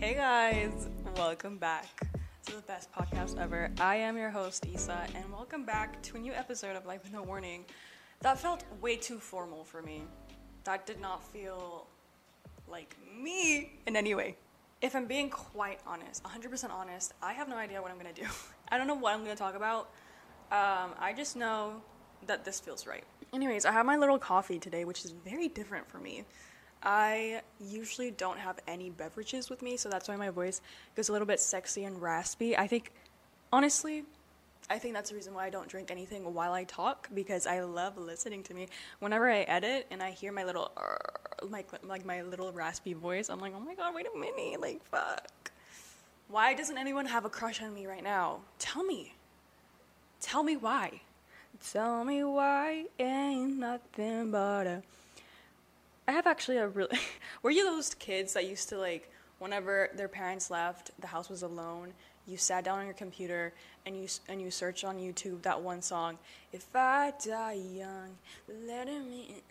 Hey guys, welcome back to the best podcast ever. I am your host, Isa, and welcome back to a new episode of Life with No Warning. That felt way too formal for me. That did not feel like me in any way. If I'm being quite honest, 100% honest, I have no idea what I'm gonna do. I don't know what I'm gonna talk about. Um, I just know that this feels right. Anyways, I have my little coffee today, which is very different for me. I usually don't have any beverages with me, so that's why my voice goes a little bit sexy and raspy. I think, honestly, I think that's the reason why I don't drink anything while I talk because I love listening to me. Whenever I edit and I hear my little, uh, like, like my little raspy voice, I'm like, oh my god, wait a minute, like, fuck. Why doesn't anyone have a crush on me right now? Tell me. Tell me why. Tell me why ain't nothing but a I have actually a really. were you those kids that used to like, whenever their parents left, the house was alone. You sat down on your computer and you and you searched on YouTube that one song. If I die young, let me.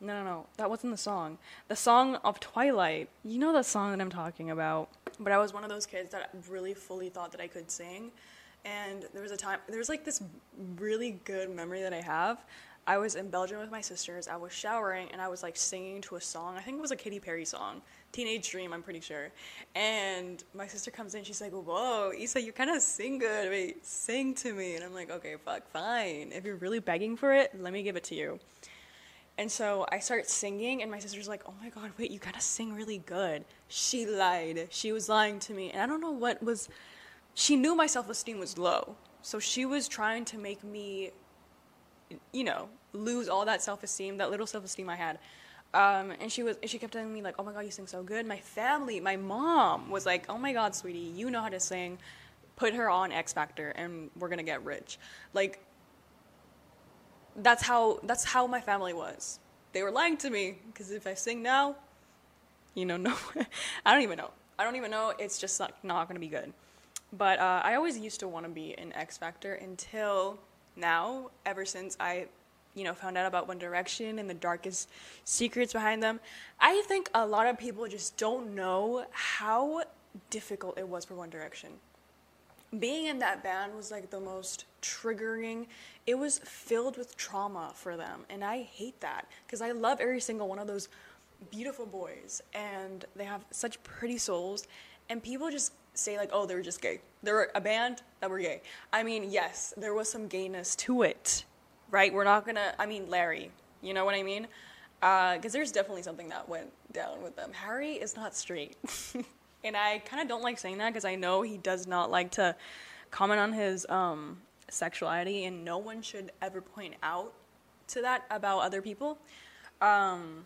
No, no, no. That wasn't the song. The song of Twilight. You know the song that I'm talking about. But I was one of those kids that really fully thought that I could sing. And there was a time, there was like this really good memory that I have I was in Belgium with my sisters. I was showering and I was like singing to a song. I think it was a Katy Perry song, Teenage Dream, I'm pretty sure. And my sister comes in. She's like, "Whoa, Isa, you kind of sing good. Wait, sing to me." And I'm like, "Okay, fuck, fine. If you're really begging for it, let me give it to you." And so I start singing, and my sister's like, "Oh my god, wait, you gotta sing really good." She lied. She was lying to me, and I don't know what was. She knew my self esteem was low, so she was trying to make me you know, lose all that self esteem, that little self esteem I had. Um, and she was, and she kept telling me like, "Oh my God, you sing so good." My family, my mom was like, "Oh my God, sweetie, you know how to sing. Put her on X Factor, and we're gonna get rich." Like, that's how that's how my family was. They were lying to me because if I sing now, you know, no, I don't even know. I don't even know. It's just like not gonna be good. But uh, I always used to want to be in X Factor until now, ever since I, you know, found out about One Direction and the darkest secrets behind them. I think a lot of people just don't know how difficult it was for One Direction. Being in that band was like the most triggering. It was filled with trauma for them, and I hate that because I love every single one of those beautiful boys and they have such pretty souls and people just say like, oh, they were just gay. They were a band that were gay. I mean, yes, there was some gayness to it, right? We're not gonna. I mean, Larry. You know what I mean? Because uh, there's definitely something that went down with them. Harry is not straight, and I kind of don't like saying that because I know he does not like to comment on his um, sexuality, and no one should ever point out to that about other people. Um,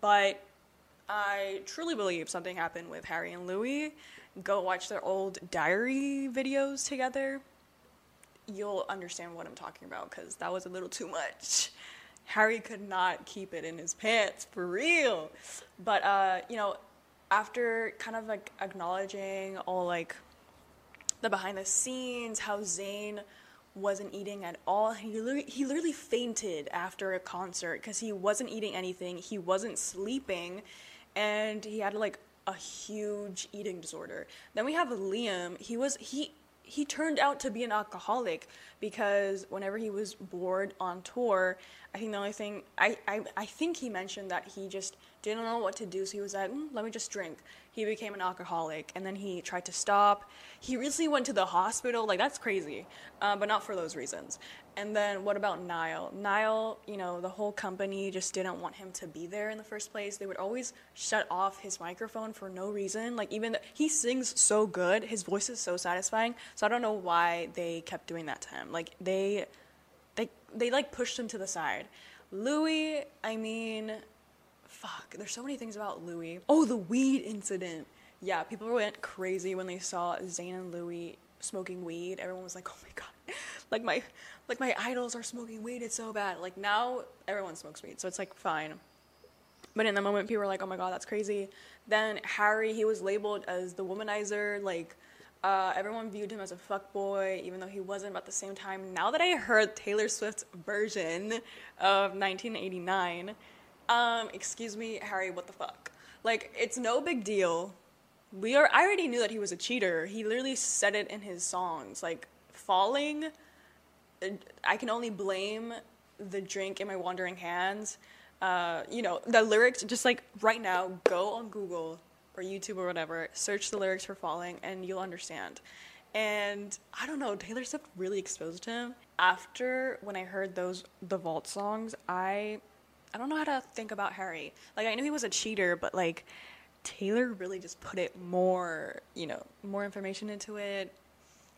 but I truly believe something happened with Harry and Louis go watch their old diary videos together, you'll understand what I'm talking about because that was a little too much. Harry could not keep it in his pants for real. But uh, you know, after kind of like acknowledging all like the behind the scenes, how Zayn wasn't eating at all. He he literally fainted after a concert because he wasn't eating anything. He wasn't sleeping, and he had like a huge eating disorder. Then we have Liam. He was he he turned out to be an alcoholic because whenever he was bored on tour, I think the only thing I, I, I think he mentioned that he just didn't know what to do, so he was like, mm, let me just drink. He became an alcoholic, and then he tried to stop. He recently went to the hospital, like that's crazy, uh, but not for those reasons. And then what about Niall? Niall, you know, the whole company just didn't want him to be there in the first place. They would always shut off his microphone for no reason. Like even he sings so good, his voice is so satisfying. So I don't know why they kept doing that to him. Like they they they like pushed him to the side. Louis, I mean, fuck, there's so many things about Louis. Oh, the weed incident. Yeah, people went crazy when they saw Zayn and Louis smoking weed. Everyone was like, "Oh my god, like my like my idols are smoking weed. It's so bad." Like now, everyone smokes weed, so it's like fine. But in the moment, people were like, "Oh my god, that's crazy." Then Harry, he was labeled as the womanizer. Like uh, everyone viewed him as a fuckboy, even though he wasn't. But the same time, now that I heard Taylor Swift's version of 1989, um, excuse me, Harry, what the fuck? Like, it's no big deal. We are. I already knew that he was a cheater. He literally said it in his songs. Like, falling. I can only blame the drink in my wandering hands. Uh, you know, the lyrics. Just like right now, go on Google or YouTube or whatever, search the lyrics for Falling and you'll understand. And I don't know, Taylor Swift really exposed him. After when I heard those the vault songs, I I don't know how to think about Harry. Like I knew he was a cheater, but like Taylor really just put it more, you know, more information into it.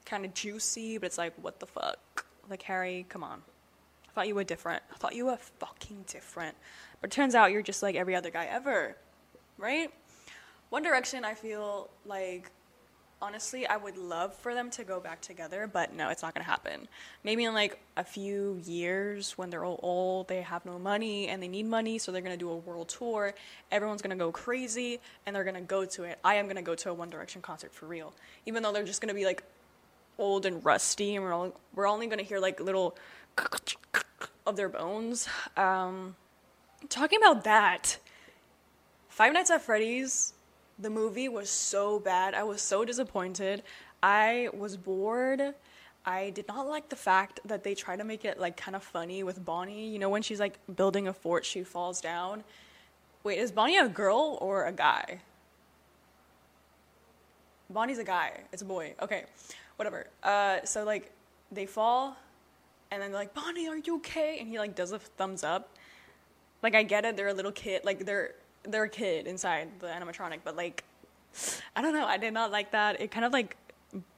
Kind of juicy, but it's like what the fuck? Like Harry, come on. I thought you were different. I thought you were fucking different. But it turns out you're just like every other guy ever. Right? One Direction, I feel like honestly, I would love for them to go back together, but no, it's not gonna happen. Maybe in like a few years when they're all old, they have no money and they need money, so they're gonna do a world tour. Everyone's gonna go crazy and they're gonna go to it. I am gonna go to a One Direction concert for real, even though they're just gonna be like old and rusty, and we're all, we're only gonna hear like little of their bones. Um, talking about that, Five Nights at Freddy's the movie was so bad. I was so disappointed. I was bored. I did not like the fact that they try to make it like kind of funny with Bonnie. You know, when she's like building a fort, she falls down. Wait, is Bonnie a girl or a guy? Bonnie's a guy. It's a boy. Okay, whatever. Uh, so like they fall, and then they're like, Bonnie, are you okay? And he like does a thumbs up. Like I get it, they're a little kid. Like they're they're a kid inside the animatronic, but like I don't know, I did not like that. It kind of like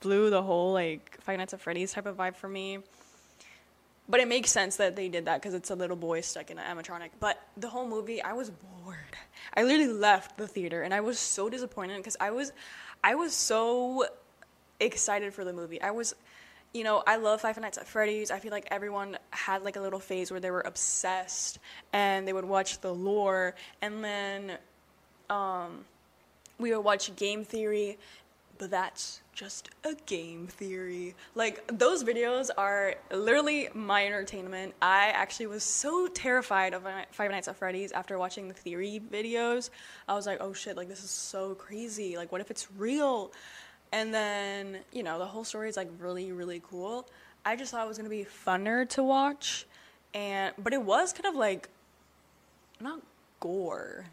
blew the whole like Five Nights at Freddy's type of vibe for me. But it makes sense that they did that because it's a little boy stuck in an animatronic. But the whole movie, I was bored. I literally left the theater and I was so disappointed because I was, I was so excited for the movie. I was you know, I love Five Nights at Freddy's. I feel like everyone had like a little phase where they were obsessed and they would watch the lore, and then um, we would watch Game Theory, but that's just a game theory. Like those videos are literally my entertainment. I actually was so terrified of Five Nights at Freddy's after watching the theory videos. I was like, "Oh shit, like this is so crazy. Like what if it's real?" And then, you know, the whole story is like really, really cool. I just thought it was gonna be funner to watch, and but it was kind of like not gore,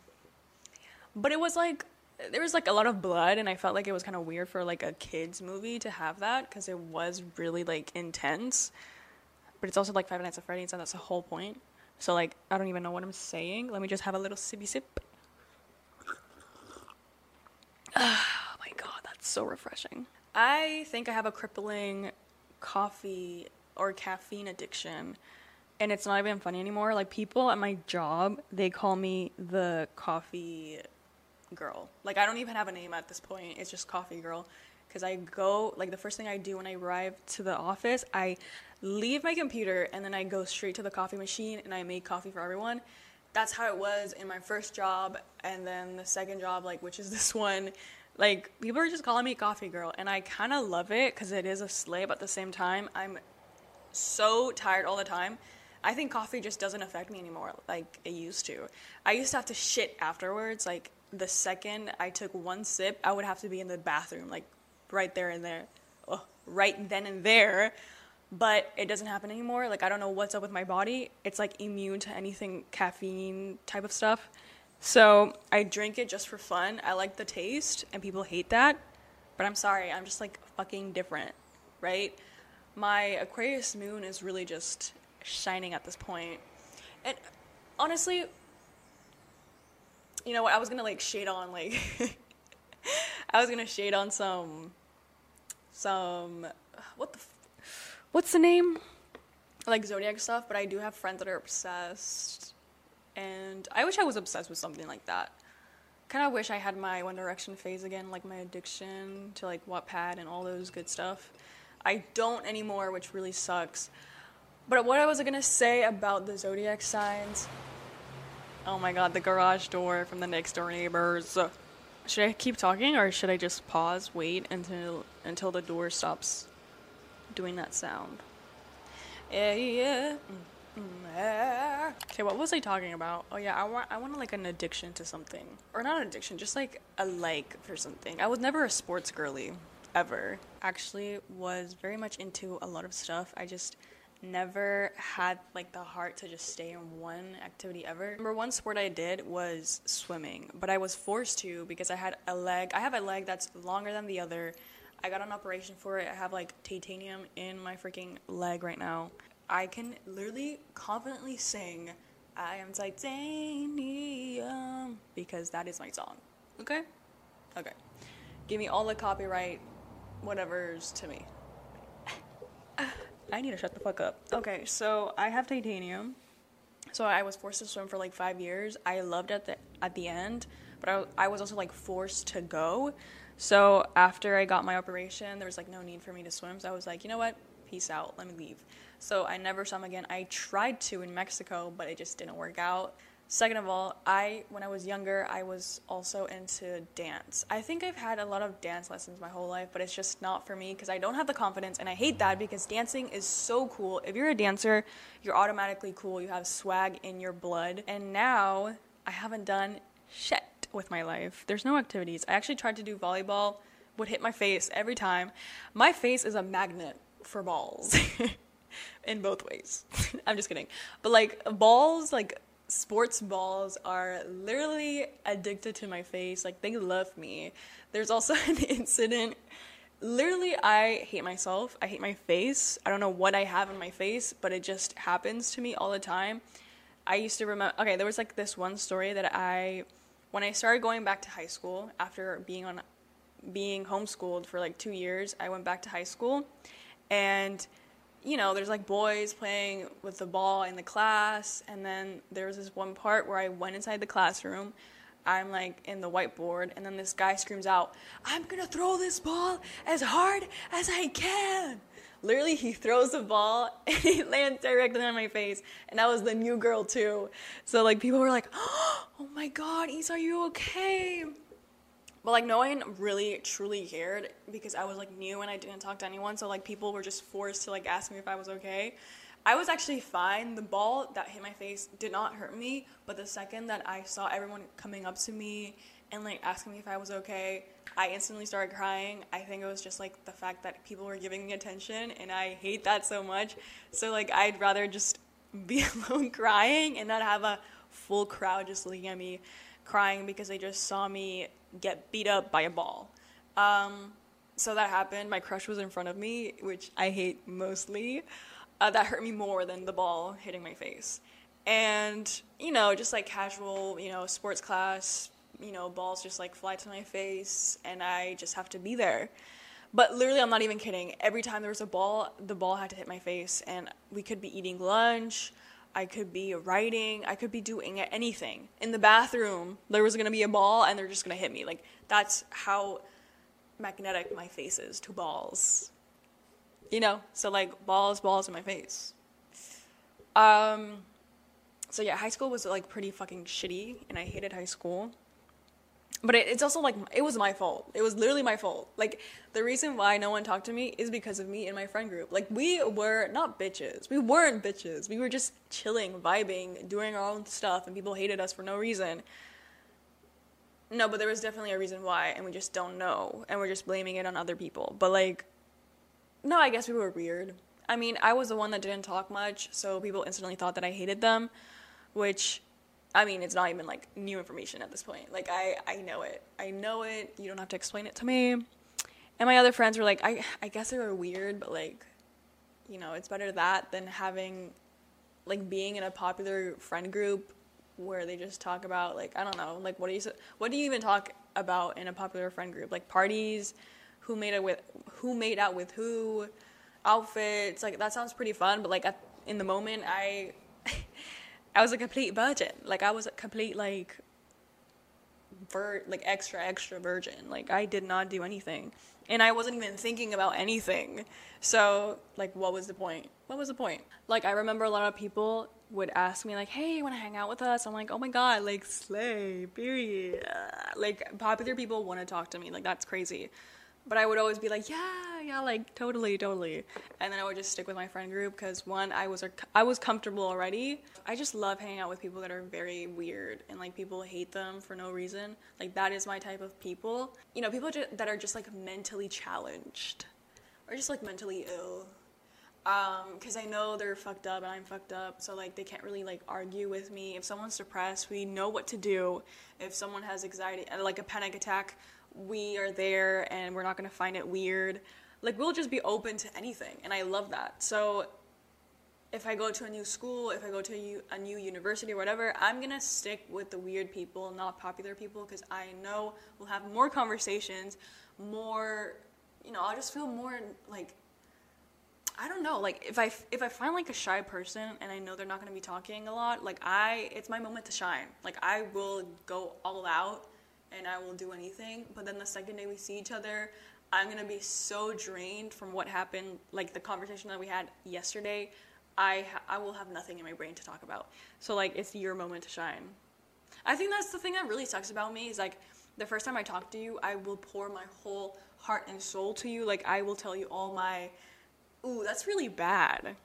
but it was like there was like a lot of blood, and I felt like it was kind of weird for like a kids movie to have that because it was really like intense. But it's also like Five Nights at Freddy's, and that's the whole point. So like I don't even know what I'm saying. Let me just have a little sippy sip. so refreshing. I think I have a crippling coffee or caffeine addiction. And it's not even funny anymore. Like people at my job, they call me the coffee girl. Like I don't even have a name at this point. It's just coffee girl because I go like the first thing I do when I arrive to the office, I leave my computer and then I go straight to the coffee machine and I make coffee for everyone. That's how it was in my first job and then the second job like which is this one like people are just calling me coffee girl, and I kind of love it because it is a slay. But at the same time, I'm so tired all the time. I think coffee just doesn't affect me anymore like it used to. I used to have to shit afterwards. Like the second I took one sip, I would have to be in the bathroom, like right there and there, right then and there. But it doesn't happen anymore. Like I don't know what's up with my body. It's like immune to anything caffeine type of stuff. So I drink it just for fun. I like the taste, and people hate that. But I'm sorry, I'm just like fucking different, right? My Aquarius moon is really just shining at this point. And honestly, you know what? I was gonna like shade on like I was gonna shade on some some what the f- what's the name like zodiac stuff, but I do have friends that are obsessed and I wish I was obsessed with something like that. Kind of wish I had my One Direction phase again, like my addiction to like Wattpad and all those good stuff. I don't anymore, which really sucks. But what I was gonna say about the zodiac signs. Oh my god, the garage door from the next door neighbors. Should I keep talking or should I just pause, wait until until the door stops doing that sound? Eh, yeah, yeah. Okay, what was I talking about? Oh yeah, I want I want like an addiction to something, or not an addiction, just like a like for something. I was never a sports girly, ever. Actually, was very much into a lot of stuff. I just never had like the heart to just stay in one activity ever. Remember one sport I did was swimming, but I was forced to because I had a leg. I have a leg that's longer than the other. I got an operation for it. I have like titanium in my freaking leg right now. I can literally confidently sing I am titanium because that is my song. Okay? Okay. Give me all the copyright whatever's to me. I need to shut the fuck up. Okay, so I have titanium. So I was forced to swim for like five years. I loved it at the, at the end, but I, I was also like forced to go. So after I got my operation, there was like no need for me to swim. So I was like, you know what? Peace out. Let me leave. So I never saw him again. I tried to in Mexico, but it just didn't work out. Second of all, I when I was younger, I was also into dance. I think I've had a lot of dance lessons my whole life, but it's just not for me because I don't have the confidence and I hate that because dancing is so cool. If you're a dancer, you're automatically cool. You have swag in your blood. And now I haven't done shit with my life. There's no activities. I actually tried to do volleyball, would hit my face every time. My face is a magnet for balls. in both ways. I'm just kidding. But like balls, like sports balls are literally addicted to my face. Like they love me. There's also an incident. Literally, I hate myself. I hate my face. I don't know what I have in my face, but it just happens to me all the time. I used to remember. Okay, there was like this one story that I, when I started going back to high school after being on, being homeschooled for like two years, I went back to high school, and you know, there's like boys playing with the ball in the class, and then there was this one part where I went inside the classroom. I'm like in the whiteboard, and then this guy screams out, I'm gonna throw this ball as hard as I can. Literally, he throws the ball and it lands directly on my face, and I was the new girl too. So, like, people were like, Oh my god, Isa, are you okay? But like no one really truly cared because I was like new and I didn't talk to anyone. So like people were just forced to like ask me if I was okay. I was actually fine. The ball that hit my face did not hurt me, but the second that I saw everyone coming up to me and like asking me if I was okay, I instantly started crying. I think it was just like the fact that people were giving me attention and I hate that so much. So like I'd rather just be alone crying and not have a full crowd just looking at me crying because they just saw me get beat up by a ball. Um, so that happened. My crush was in front of me, which I hate mostly. Uh, that hurt me more than the ball hitting my face. And, you know, just like casual, you know, sports class, you know, balls just like fly to my face, and I just have to be there. But literally, I'm not even kidding. Every time there was a ball, the ball had to hit my face, and we could be eating lunch. I could be writing, I could be doing anything. In the bathroom, there was gonna be a ball and they're just gonna hit me. Like, that's how magnetic my face is to balls. You know? So, like, balls, balls in my face. Um, so yeah, high school was like pretty fucking shitty and I hated high school but it, it's also like it was my fault. It was literally my fault. Like the reason why no one talked to me is because of me and my friend group. Like we were not bitches. We weren't bitches. We were just chilling, vibing, doing our own stuff, and people hated us for no reason. No, but there was definitely a reason why, and we just don't know, and we're just blaming it on other people. But like, no, I guess we were weird. I mean, I was the one that didn't talk much, so people instantly thought that I hated them, which I mean, it's not even like new information at this point. Like I, I know it. I know it. You don't have to explain it to me. And my other friends were like, I, I guess they were weird, but like, you know, it's better that than having, like, being in a popular friend group where they just talk about like I don't know, like what do you what do you even talk about in a popular friend group? Like parties, who made it with who made out with who, outfits. Like that sounds pretty fun, but like at, in the moment, I I was a complete virgin. Like I was a complete like vir- like extra extra virgin. Like I did not do anything. And I wasn't even thinking about anything. So, like what was the point? What was the point? Like I remember a lot of people would ask me like, "Hey, you want to hang out with us?" I'm like, "Oh my god, like slay, period." Like popular people want to talk to me. Like that's crazy. But I would always be like, "Yeah, yeah, like totally, totally." And then I would just stick with my friend group cuz one, I was I was comfortable already. I just love hanging out with people that are very weird and like people hate them for no reason. Like that is my type of people. You know, people that are just like mentally challenged or just like mentally ill because um, I know they're fucked up and I'm fucked up, so like they can't really like argue with me. If someone's depressed, we know what to do. If someone has anxiety, like a panic attack, we are there and we're not gonna find it weird. Like we'll just be open to anything, and I love that. So if I go to a new school, if I go to a, new university or whatever, I'm gonna stick with the weird people, not popular people, because I know we'll have more conversations, more, you know, I'll just feel more like I don't know. Like if I if I find like a shy person and I know they're not going to be talking a lot, like I it's my moment to shine. Like I will go all out and I will do anything. But then the second day we see each other, I'm to be so drained from what happened, like the conversation that we had yesterday. I I will have nothing in my brain to talk about. So like it's your moment to shine. I think that's the thing that really sucks about me is like the first time I talk to you, I will pour my whole heart and soul to you. Like I will tell you all my Ooh, that's really bad.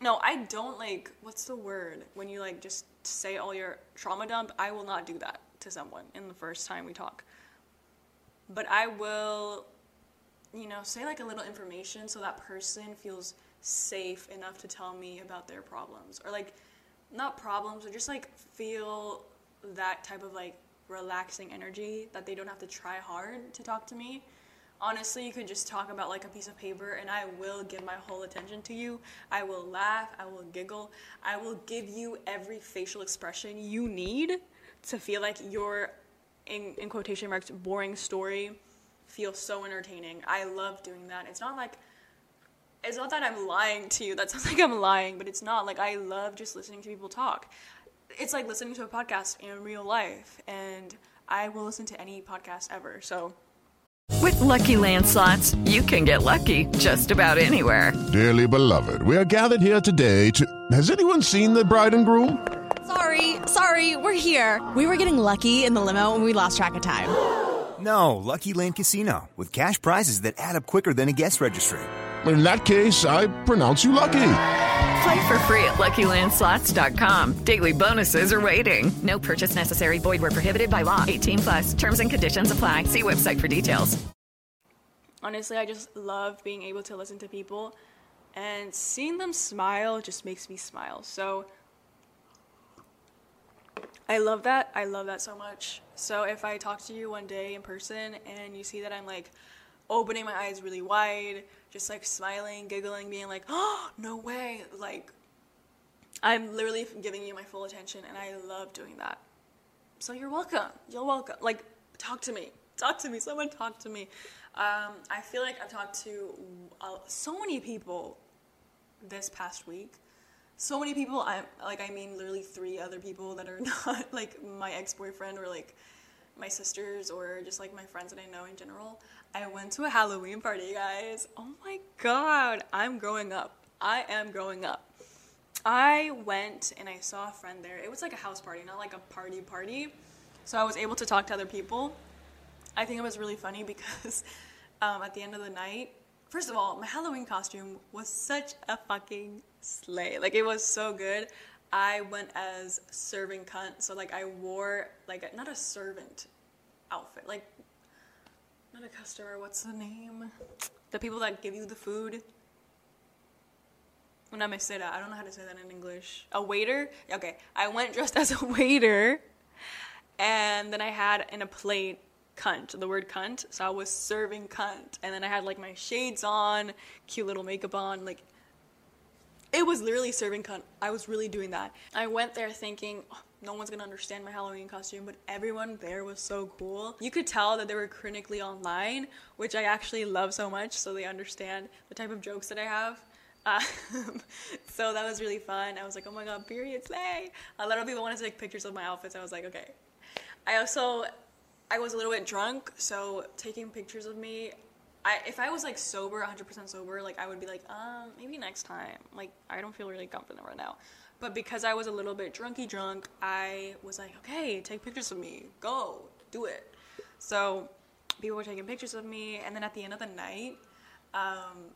No, I don't like what's the word when you like just say all your trauma dump. I will not do that to someone in the first time we talk. But I will you know, say like a little information so that person feels safe enough to tell me about their problems. Or like not problems or just like feel that type of like relaxing energy that they don't have to try hard to talk to me. Honestly you could just talk about like a piece of paper and i will give my whole attention to you. I will laugh. I will giggle. I will give you every facial expression you need to feel like your in, in quotation marks boring story feels so entertaining i love doing that it's not like it's not that i'm lying to you that sounds like i'm lying but it's not like i love just listening to people talk it's like listening to a podcast in real life and i will listen to any podcast ever so with lucky landslots, you can get lucky just about anywhere. Dearly beloved, we are gathered here today to. Has anyone seen the bride and groom? Sorry, sorry, we're here. We were getting lucky in the limo and we lost track of time. No, Lucky Land Casino, with cash prizes that add up quicker than a guest registry. In that case, I pronounce you lucky. Play for free at LuckyLandSlots.com. Daily bonuses are waiting. No purchase necessary. Void where prohibited by law. 18 plus. Terms and conditions apply. See website for details. Honestly, I just love being able to listen to people, and seeing them smile just makes me smile. So I love that. I love that so much. So if I talk to you one day in person and you see that I'm like opening my eyes really wide, just like smiling, giggling, being like, oh, no way. Like, I'm literally giving you my full attention, and I love doing that. So you're welcome. You're welcome. Like, talk to me. Talk to me. Someone talk to me. Um, I feel like I've talked to uh, so many people this past week. So many people. I like. I mean, literally three other people that are not like my ex boyfriend or like my sisters or just like my friends that I know in general. I went to a Halloween party, guys. Oh my god, I'm growing up. I am growing up. I went and I saw a friend there. It was like a house party, not like a party party. So I was able to talk to other people. I think it was really funny because um, at the end of the night, first of all, my Halloween costume was such a fucking slay. Like it was so good. I went as serving cunt, so like I wore like a, not a servant outfit, like not a customer. What's the name? The people that give you the food. Say that, I don't know how to say that in English. A waiter. Okay, I went dressed as a waiter, and then I had in a plate cunt, the word cunt. So I was serving cunt, and then I had like my shades on, cute little makeup on, like it was literally serving cunt. I was really doing that. I went there thinking, oh, no one's gonna understand my Halloween costume, but everyone there was so cool. You could tell that they were critically online, which I actually love so much, so they understand the type of jokes that I have. Um, so that was really fun. I was like, oh my god, period slay. A lot of people wanted to take pictures of my outfits. I was like, okay. I also, I was a little bit drunk, so taking pictures of me, I, if I was like sober, 100% sober, like I would be like, um, maybe next time. Like I don't feel really confident right now. But because I was a little bit drunky drunk, I was like, okay, take pictures of me. Go, do it. So people were taking pictures of me, and then at the end of the night, um,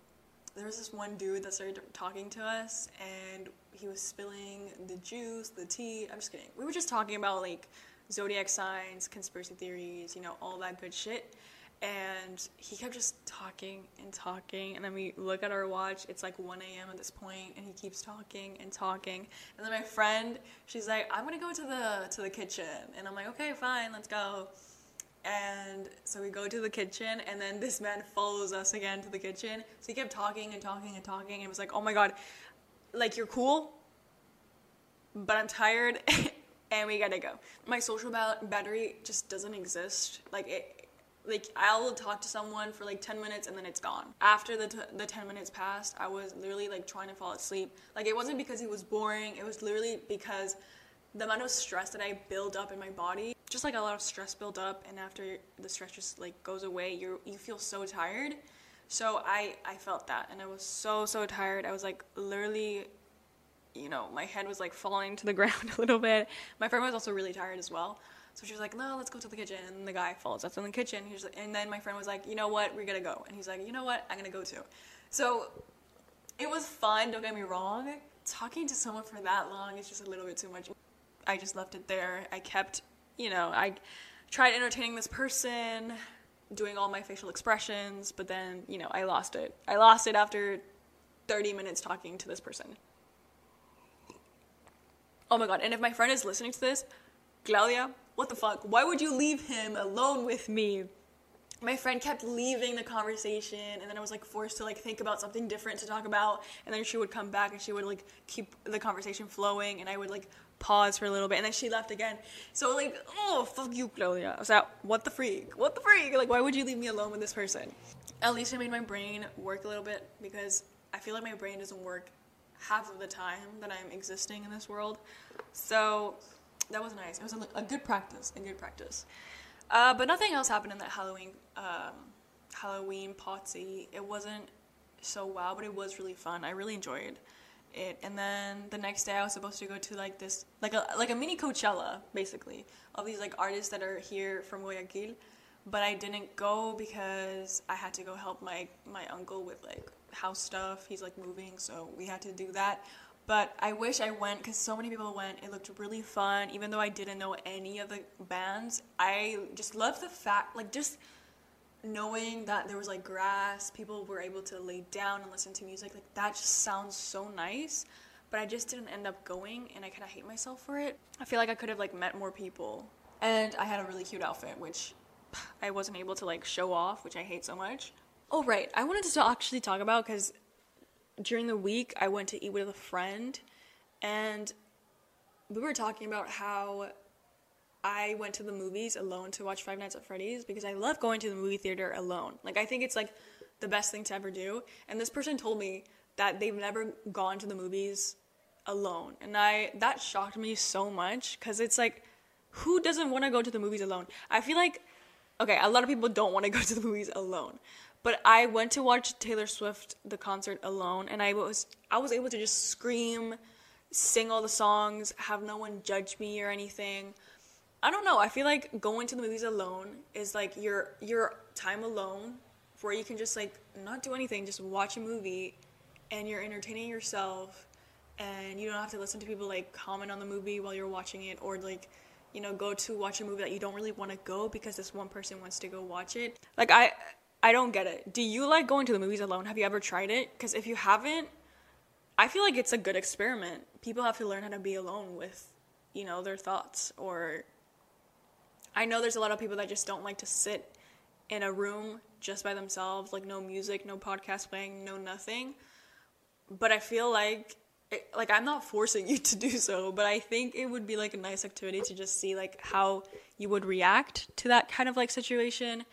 there was this one dude that started talking to us, and he was spilling the juice, the tea. I'm just kidding. We were just talking about like zodiac signs, conspiracy theories, you know, all that good shit. And he kept just talking and talking, and then we look at our watch. It's like 1 a.m. at this point, and he keeps talking and talking. And then my friend, she's like, "I'm gonna go to the to the kitchen," and I'm like, "Okay, fine, let's go." And so we go to the kitchen, and then this man follows us again to the kitchen. So he kept talking and talking and talking, and it was like, oh my god, like you're cool, but I'm tired, and we gotta go. My social ba- battery just doesn't exist. Like it, like I'll talk to someone for like 10 minutes and then it's gone. After the, t- the 10 minutes passed, I was literally like trying to fall asleep. Like it wasn't because it was boring, it was literally because the amount of stress that I build up in my body, just like a lot of stress build up, and after the stress just like goes away, you you feel so tired. So I I felt that, and I was so so tired. I was like literally, you know, my head was like falling to the ground a little bit. My friend was also really tired as well. So she was like, "No, let's go to the kitchen." And the guy follows us in the kitchen. He's like, and then my friend was like, "You know what? We're gonna go." And he's like, "You know what? I'm gonna go too." So it was fun. Don't get me wrong. Talking to someone for that long is just a little bit too much. I just left it there. I kept, you know, I tried entertaining this person, doing all my facial expressions, but then, you know, I lost it. I lost it after 30 minutes talking to this person. Oh my god, and if my friend is listening to this, Claudia, what the fuck? Why would you leave him alone with me? my friend kept leaving the conversation and then i was like forced to like think about something different to talk about and then she would come back and she would like keep the conversation flowing and i would like pause for a little bit and then she left again. So like oh fuck you claudia. I was like what the freak? What the freak? Like why would you leave me alone with this person? At least i made my brain work a little bit because i feel like my brain doesn't work half of the time that i'm existing in this world. So that was nice it was a, a good practice a good practice uh, but nothing else happened in that Halloween um, Halloween party. It wasn't so wow, but it was really fun. I really enjoyed it. And then the next day, I was supposed to go to like this, like a like a mini Coachella, basically, of these like artists that are here from Guayaquil. But I didn't go because I had to go help my my uncle with like house stuff. He's like moving, so we had to do that. But I wish I went because so many people went. It looked really fun, even though I didn't know any of the bands. I just love the fact, like, just knowing that there was like grass, people were able to lay down and listen to music. Like, that just sounds so nice. But I just didn't end up going, and I kind of hate myself for it. I feel like I could have like met more people, and I had a really cute outfit, which I wasn't able to like show off, which I hate so much. Oh right, I wanted to actually talk about because during the week I went to eat with a friend and we were talking about how I went to the movies alone to watch Five Nights at Freddy's because I love going to the movie theater alone. Like I think it's like the best thing to ever do. And this person told me that they've never gone to the movies alone. And I that shocked me so much cuz it's like who doesn't want to go to the movies alone? I feel like okay, a lot of people don't want to go to the movies alone. But I went to watch Taylor Swift the concert alone, and I was I was able to just scream, sing all the songs, have no one judge me or anything. I don't know. I feel like going to the movies alone is like your your time alone, where you can just like not do anything, just watch a movie, and you're entertaining yourself, and you don't have to listen to people like comment on the movie while you're watching it, or like you know go to watch a movie that you don't really want to go because this one person wants to go watch it. Like I I don't get it. Do you like going to the movies alone? Have you ever tried it? Because if you haven't, I feel like it's a good experiment. People have to learn how to be alone with, you know, their thoughts. Or I know there's a lot of people that just don't like to sit in a room just by themselves, like no music, no podcast playing, no nothing. But I feel like it, like I'm not forcing you to do so, but I think it would be like a nice activity to just see like how you would react to that kind of like situation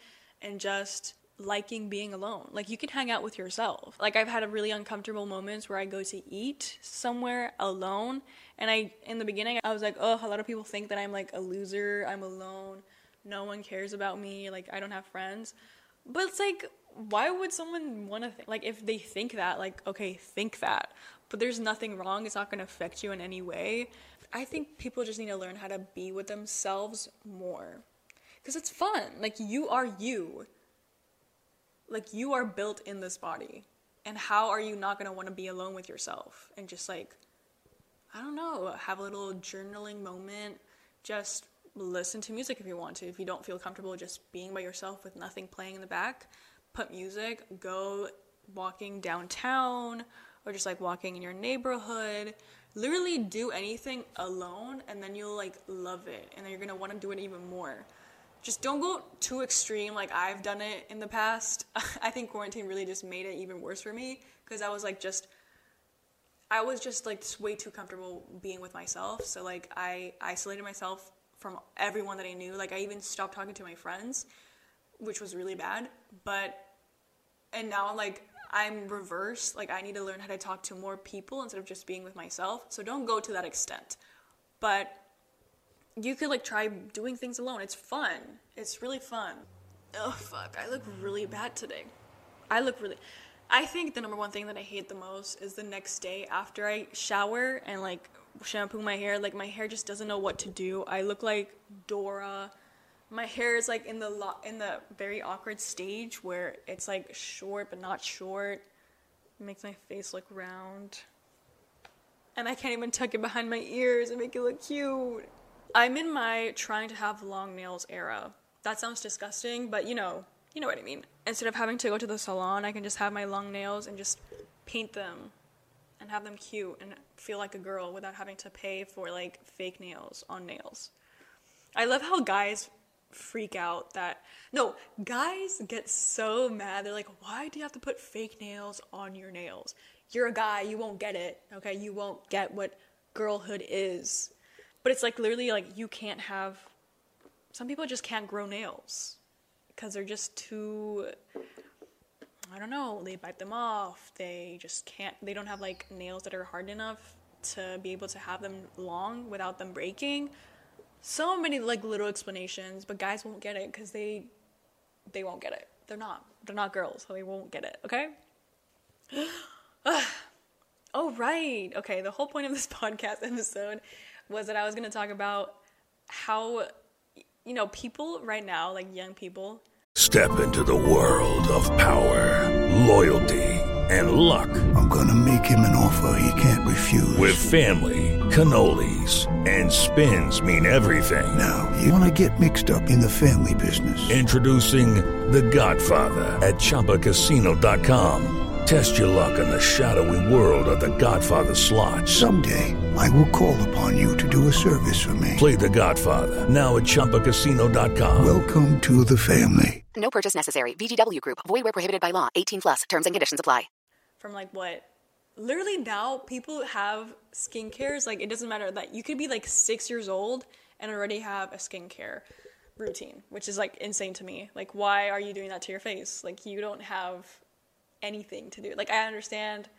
and just liking being alone. Like you can hang out with yourself. Like I've had a really uncomfortable moments where I go to eat somewhere alone and I in the beginning I was like, "Oh, a lot of people think that I'm like a loser. I'm alone. No one cares about me. Like I don't have friends." But it's like why would someone want to think like if they think that like okay, think that. But there's nothing wrong. It's not going to affect you in any way. I think people just need to learn how to be with themselves more. Cuz it's fun. Like you are you like you are built in this body. And how are you not going to want to be alone with yourself? And just like i don't know have a little journaling moment. Just listen to music if you want to. If you don't feel comfortable just being by yourself with nothing playing in the back put music go walking downtown or just like walking in your neighborhood. Literally do anything alone and then you'll like love it. And then you're going to want to do it even more just don't go too extreme like I've done it in the past. I think quarantine really just made it even worse for me because I was like just I was just like way too comfortable being with myself. So like I isolated myself from everyone that I knew. Like I even stopped talking to my friends, which was really bad. But and now like I'm reversed. Like I need to learn how to talk to more people instead of just being with myself. So don't go to that extent. But you could like try doing things alone. It's fun. It's really fun. Oh fuck, I look really bad today. I look really I think the number one thing that I hate the most is the next day after I shower and like shampoo my hair, like my hair just doesn't know what to do. I look like Dora. My hair is like in the lo- in the very awkward stage where it's like short but not short. It makes my face look round. And I can't even tuck it behind my ears and make it look cute. I'm in my trying to have long nails era. That sounds disgusting, but you know, you know what I mean. Instead of having to go to the salon, I can just have my long nails and just paint them and have them cute and feel like a girl without having to pay for like fake nails on nails. I love how guys freak out that no, guys get so mad. They're like, "Why do you have to put fake nails on your nails? You're a guy, you won't get it. Okay? You won't get what girlhood is." But it's like literally like you can't have some people just can't grow nails because they're just too I don't know, they bite them off. They just can't they don't have like nails that are hard enough to be able to have them long without them breaking. So many like little explanations, but guys won't get it cuz they they won't get it. They're not. They're not girls, so they won't get it, okay? oh right. Okay, the whole point of this podcast episode was that I was going to talk about how, you know, people right now, like young people. Step into the world of power, loyalty, and luck. I'm going to make him an offer he can't refuse. With family, cannolis, and spins mean everything. Now, you want to get mixed up in the family business. Introducing The Godfather at Chumbacasino.com. Test your luck in the shadowy world of The Godfather slot. Someday. I will call upon you to do a service for me. Play the Godfather now at ChumbaCasino.com. Welcome to the family. No purchase necessary. VGW Group. Void where prohibited by law. 18 plus. Terms and conditions apply. From like what? Literally now, people have skincares. Like it doesn't matter that you could be like six years old and already have a skincare routine, which is like insane to me. Like why are you doing that to your face? Like you don't have anything to do. Like I understand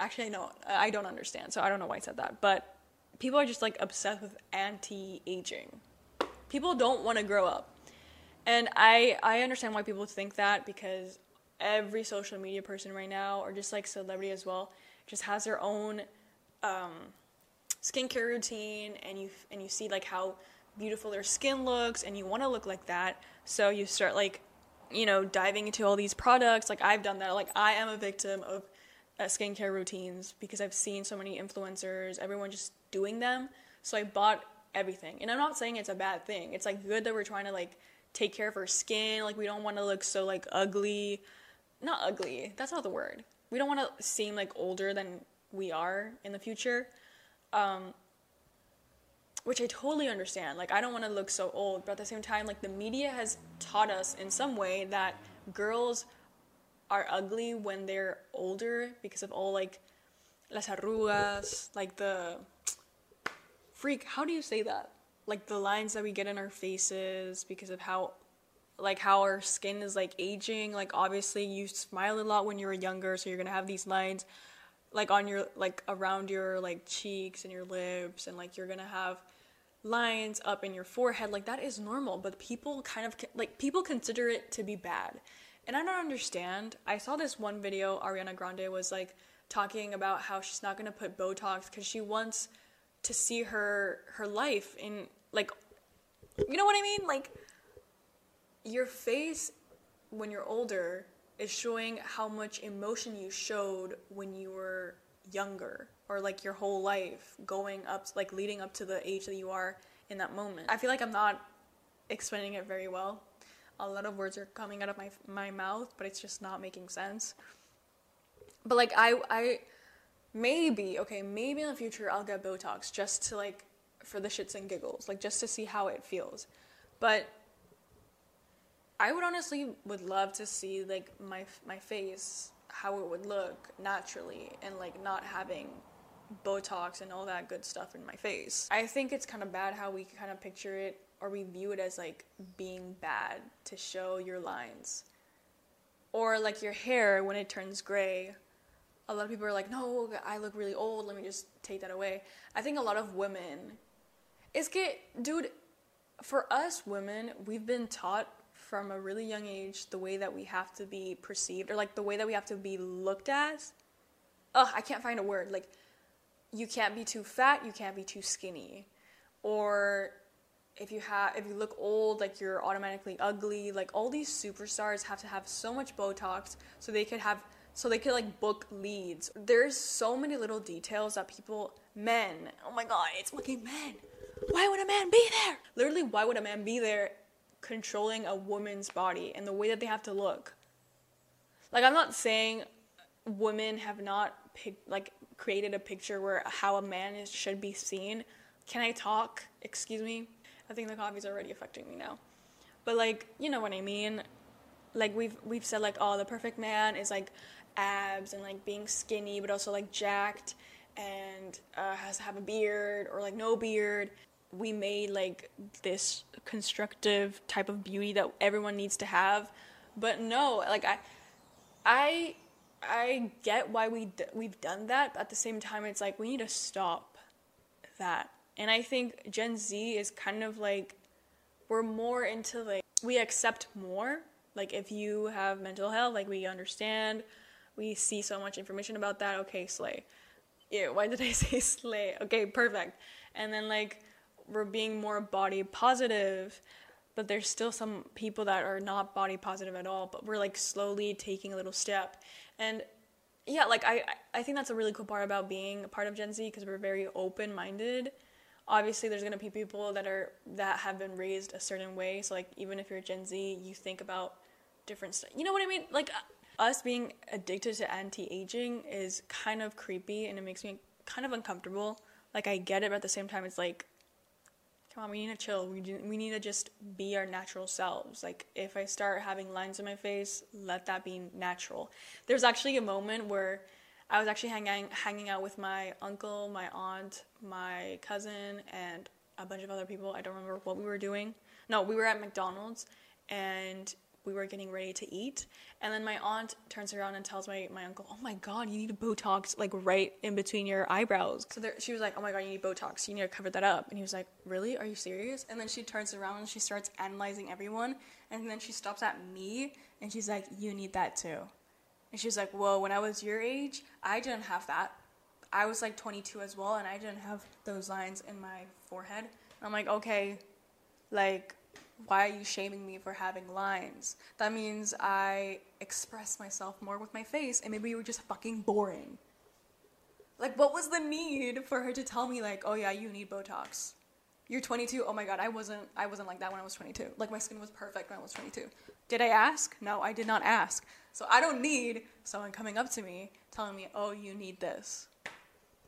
actually no i don't understand so i don't know why i said that but people are just like obsessed with anti-aging. People don't want to grow up. And i i understand why people think that because every social media person right now or just like celebrity as well just has their own um, skincare routine and you and you see like how beautiful their skin looks and you want to look like that. So you start like you know diving into all these products. Like i've done that. Like i am a victim of uh, skincare routines because I've seen so many influencers, everyone just doing them. So I bought everything. And I'm not saying it's a bad thing. It's like good that we're trying to like take care of our skin. Like we don't want to look so like ugly. Not ugly. That's not the word. We don't want to seem like older than we are in the future. Um, which I totally understand. Like I don't want to look so old, but at the same time like the media has taught us in some way that girls are ugly when they're older because of all like las arrugas, like the freak. How do you say that? Like the lines that we get in our faces because of how like how our skin is like aging. Like obviously you smile a lot when you were younger, so you're gonna have these lines like on your like around your like cheeks and your lips and like you're gonna have lines up in your forehead like that is normal but people kind of like people consider it to be bad and i don't understand i saw this one video ariana grande was like talking about how she's not going to put botox because she wants to see her her life in like you know what i mean like your face when you're older is showing how much emotion you showed when you were younger or like your whole life going up like leading up to the age that you are in that moment. I feel like I'm not explaining it very well. A lot of words are coming out of my my mouth, but it's just not making sense. But like I I maybe okay, maybe in the future I'll get botox just to like for the shits and giggles, like just to see how it feels. But I would honestly would love to see like my my face how it would look naturally and like not having botox and all that good stuff in my face. I think it's kind of bad how we kind of picture it or we view it as like being bad to show your lines. Or like your hair when it turns gray. A lot of people are like, "No, I look really old. Let me just take that away." I think a lot of women it's get dude for us women, we've been taught from a really young age the way that we have to be perceived or like the way that we have to be looked at. Ugh, I can't find a word. Like, you can't be too fat, you can't be too skinny. Or if you have if you look old like you're automatically ugly like all these superstars have to have so much botox so they could have so they could like book leads there's so many little details that people men oh my god it's fucking men why would a man be there literally why would a man be there controlling a woman's body and the way that they have to look. Like I'm not saying women have not like created a picture where how a man is, should be seen. Can I talk? Excuse me. I think the coffee's already affecting me now. But like, you know what I mean? Like we've we've said like oh the perfect man is like abs and like being skinny but also like jacked and uh, has to have a beard or like no beard we made like this constructive type of beauty that everyone needs to have but no like i i i get why we d- we've done that but at the same time it's like we need to stop that and i think gen z is kind of like we're more into like we accept more. Like if you have mental health like we understand. We see so much information about that. Okay slay. Yeah why did i say slay? Okay perfect. And then like we're being more body positive but there's still some people that are not body positive at all but we're like slowly taking a little step. And yeah like i i think that's a really cool part about being a part of gen z because we're very open minded obviously there's going to be people that are that have been raised a certain way so like even if you're gen z you think about different stuff you know what i mean like uh, us being addicted to anti-aging is kind of creepy and it makes me kind of uncomfortable like i get it but at the same time it's like come on, we need to chill. We, do, we need to just be our natural selves. Like, if I start having lines in my face, let that be natural. There's actually a moment where I was actually hanging, hanging out with my uncle, my aunt, my cousin, and a bunch of other people. I don't remember what we were doing. No, we were at McDonald's, and we were getting ready to eat. And then my aunt turns around and tells my, my uncle oh my god you need a botox like right in between your eyebrows. So there, she was like oh my god you need botox. You need to cover that up. And he was like really? Are you serious? And then she turns around and she starts analyzing everyone. And then she stops at me and she's like you need that too and she's like whoa when i was your age i didn't have that i was like 22 as well and i didn't have those lines in my forehead and i'm like okay like why are you shaming me for having lines? That means I express myself more with my face and maybe you were just fucking boring. Like, what was the need for her to tell me, like, oh yeah, you need Botox? You're 22. Oh my god, I wasn't. I wasn't like that when I was 22. Like my skin was perfect when I was 22. Did I ask? No, I did not ask. So I don't need someone coming up to me telling me, "Oh, you need this."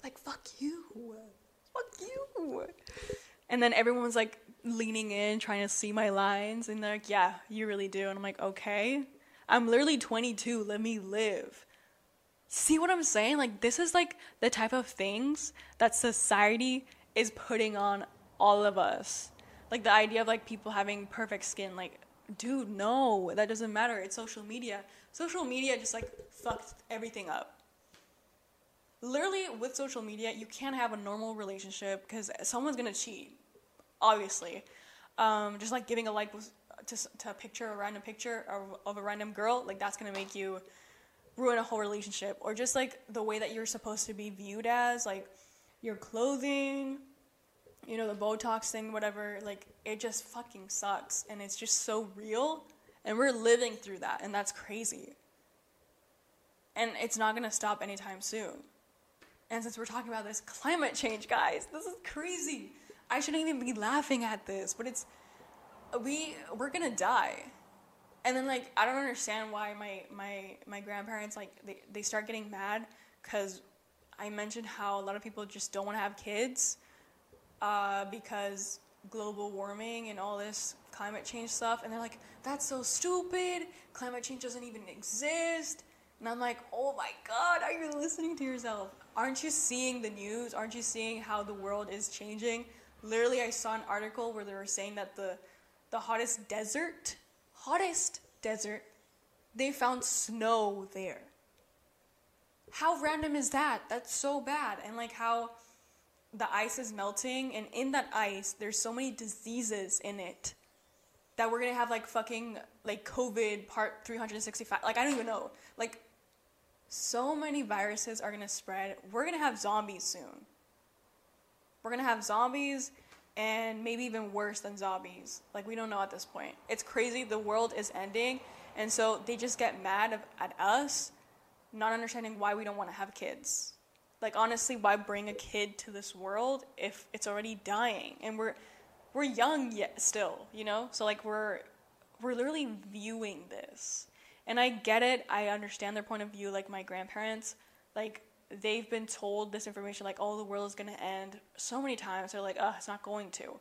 Like fuck you, fuck you. And then everyone's like, leaning in, trying to see my lines, and they're like, "Yeah, you really do." And I'm like, "Okay, I'm literally 22. Let me live." See what I'm saying? Like this is like the type of things that society is putting on all of us. Like the idea of like people having perfect skin, like dude, no, that doesn't matter. It's social media. Social media just like fucked everything up. Literally, with social media, you can't have a normal relationship because someone's gonna cheat, obviously. Um, just like giving a like to, to a picture, a random picture of, of a random girl, like that's gonna make you ruin a whole relationship. Or just like the way that you're supposed to be viewed as, like your clothing, you know, the Botox thing, whatever, like it just fucking sucks. And it's just so real. And we're living through that. And that's crazy. And it's not going to stop anytime soon. And since we're talking about this climate change, guys, this is crazy. I shouldn't even be laughing at this, but it's we we're gonna die. And then like I don't understand why my my my grandparents like they, they start getting mad because I mentioned how a lot of people just don't want to have kids uh, because global warming and all this climate change stuff, and they're like, "That's so stupid. Climate change doesn't even exist." And I'm like, "Oh my god, are you listening to yourself? Aren't you seeing the news? Aren't you seeing how the world is changing?" Literally, I saw an article where they were saying that the the hottest desert, hottest desert, they found snow there. How random is that? That's so bad. And like how the ice is melting, and in that ice, there's so many diseases in it that we're gonna have like fucking like COVID part 365. Like, I don't even know. Like, so many viruses are gonna spread. We're gonna have zombies soon. We're gonna have zombies and maybe even worse than zombies. Like, we don't know at this point. It's crazy. The world is ending, and so they just get mad at us, not understanding why we don't want to have kids like honestly why bring a kid to this world if it's already dying? And we're we're young yet still you know? So like we're we're literally viewing this. And i get it. I understand their point of view. Like my grandparents like they've been told this information like oh the world is going to end so many times. They're like oh it's not going to.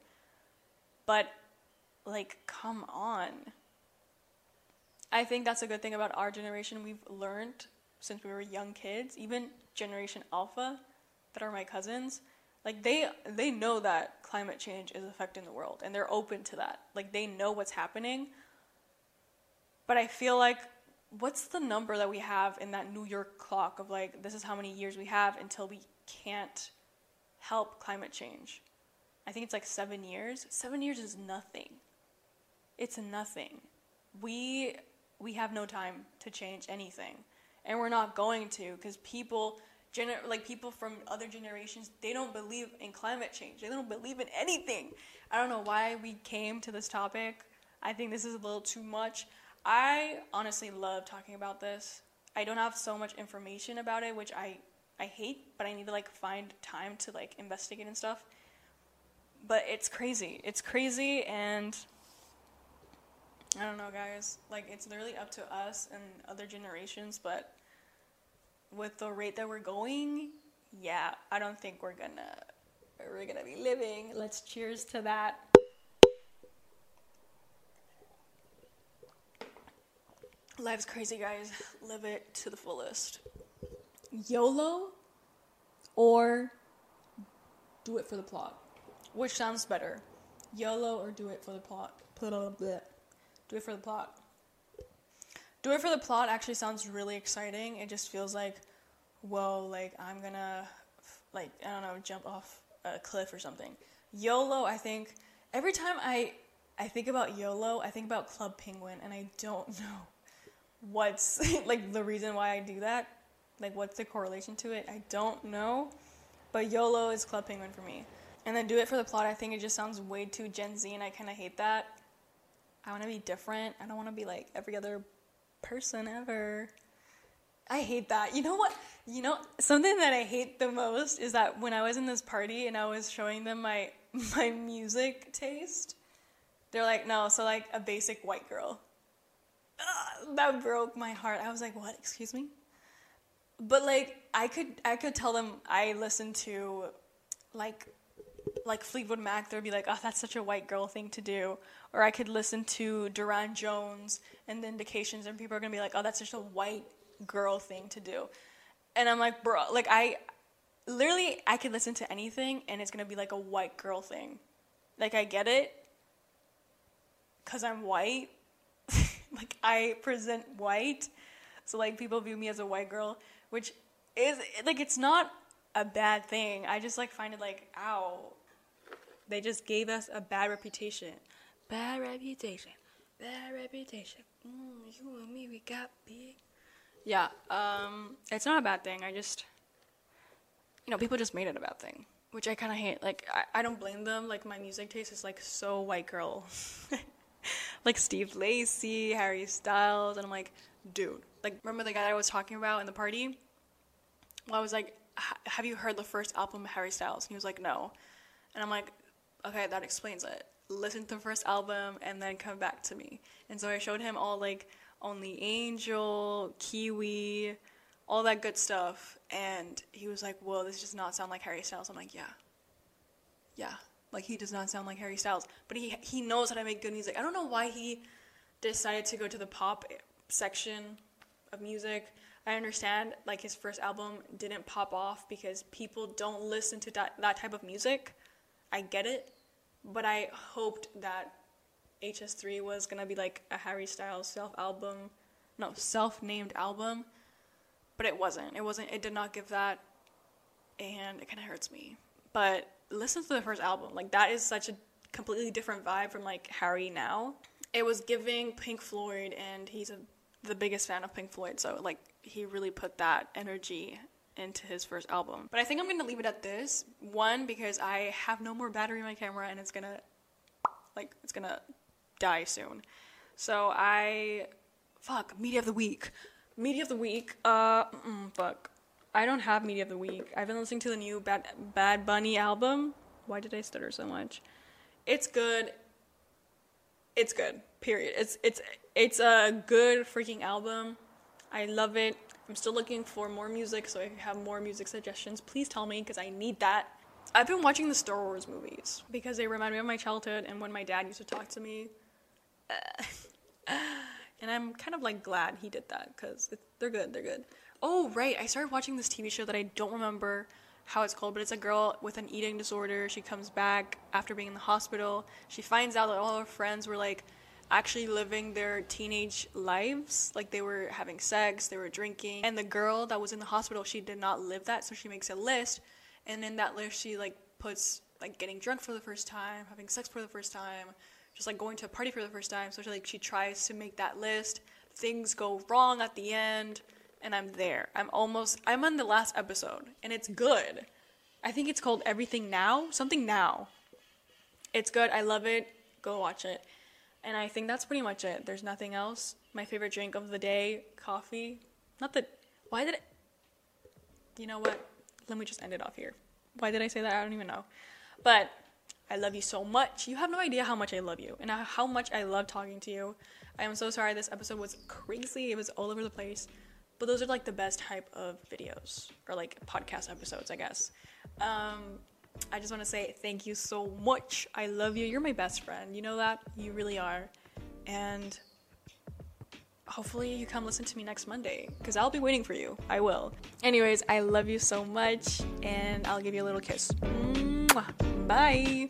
But like come on. I think that's a good thing about our generation. We've learned since we were young kids even generation alpha that are my cousins like they they know that climate change is affecting the world and they're open to that. Like they know what's happening. But i feel like what's the number that we have in that new york clock of like this is how many years we have until we can't help climate change? I think it's like seven years. Seven years is nothing. It's nothing. We we have no time to change anything and we're not going to because people gener- like people from other generations they don't believe in climate change. They don't believe in anything. I don't know why we came to this topic. I think this is a little too much. I honestly love talking about this. I don't have so much information about it which i i hate but i need to like find time to like investigate and stuff. But it's crazy. It's crazy and I don't know, guys. Like, it's literally up to us and other generations, but with the rate that we're going, yeah, I don't think we're gonna we're gonna be living. Let's cheers to that. Life's crazy, guys. Live it to the fullest. YOLO or do it for the plot. Which sounds better? YOLO or do it for the plot? Put on the. Do it for the plot. Do it for the plot actually sounds really exciting. It just feels like, whoa, like I'm gonna, like, I don't know, jump off a cliff or something. YOLO, I think, every time I, I think about YOLO, I think about Club Penguin, and I don't know what's, like, the reason why I do that. Like, what's the correlation to it? I don't know. But YOLO is Club Penguin for me. And then do it for the plot, I think it just sounds way too Gen Z, and I kind of hate that. I want to be different. I don't want to be like every other person ever. I hate that. You know what? You know something that I hate the most is that when I was in this party and I was showing them my my music taste, they're like, "No, so like a basic white girl." Ugh, that broke my heart. I was like, "What? Excuse me?" But like I could I could tell them I listened to like like Fleetwood Mac, they'd be like, "Oh, that's such a white girl thing to do," or I could listen to Durand Jones and the Indications, and people are gonna be like, "Oh, that's just a white girl thing to do," and I'm like, "Bro, like I literally I could listen to anything, and it's gonna be like a white girl thing." Like I get it, cause I'm white, like, I present white, so like people view me as a white girl, which is like it's not a bad thing. I just like find it like ow. They just gave us a bad reputation. Bad reputation. Bad reputation. Mm, you and me, we got big. Yeah, um, it's not a bad thing. I just, you know, people just made it a bad thing, which I kind of hate. Like, I, I don't blame them. Like, my music taste is like so white girl. like Steve Lacy, Harry Styles, and I'm like, dude. Like, remember the guy I was talking about in the party? Well, I was like, have you heard the first album of Harry Styles? And he was like, no. And I'm like, okay, that explains it. Listen to the first album and then come back to me. And so I showed him all like Only Angel, Kiwi, all that good stuff. And he was like, whoa, this does not sound like Harry Styles. I'm like, yeah. Yeah. Like he does not sound like Harry Styles. But he he knows how to make good music. I don't know why he decided to go to the pop section of music. I understand like his first album didn't pop off because people don't listen to that, that type of music. I get it, but I hoped that HS3 was gonna be like a Harry Styles self album, no self named album, but it wasn't. It wasn't. It did not give that, and it kind of hurts me. But listen to the first album. Like that is such a completely different vibe from like Harry now. It was giving Pink Floyd, and he's a, the biggest fan of Pink Floyd, so like he really put that energy into his first album. But I think I'm gonna leave it at this. One, because I have no more battery in my camera and it's gonna like it's gonna die soon. So I fuck, media of the week. Media of the week, uh fuck. I don't have media of the week. I've been listening to the new Bad Bad Bunny album. Why did I stutter so much? It's good. It's good. Period. It's it's it's a good freaking album. I love it. I'm still looking for more music, so if you have more music suggestions, please tell me because I need that. I've been watching the Star Wars movies because they remind me of my childhood and when my dad used to talk to me. and I'm kind of like glad he did that because they're good, they're good. Oh, right, I started watching this TV show that I don't remember how it's called, but it's a girl with an eating disorder. She comes back after being in the hospital. She finds out that all her friends were like actually living their teenage lives. Like they were having sex, they were drinking. And the girl that was in the hospital, she did not live that, so she makes a list. And in that list, she like puts like getting drunk for the first time, having sex for the first time, just like going to a party for the first time. So she like she tries to make that list. Things go wrong at the end, and I'm there. I'm almost I'm on the last episode, and it's good. I think it's called Everything Now, something now. It's good. I love it. Go watch it. And I think that's pretty much it. There's nothing else. My favorite drink of the day, coffee. Not that. Why did it. You know what? Let me just end it off here. Why did I say that? I don't even know. But I love you so much. You have no idea how much I love you and how much I love talking to you. I am so sorry this episode was crazy. It was all over the place. But those are like the best type of videos or like podcast episodes, I guess. Um, I just want to say thank you so much. I love you. You're my best friend. You know that? You really are. And hopefully you come listen to me next Monday because I'll be waiting for you. I will. Anyways, I love you so much and I'll give you a little kiss. Mwah. Bye.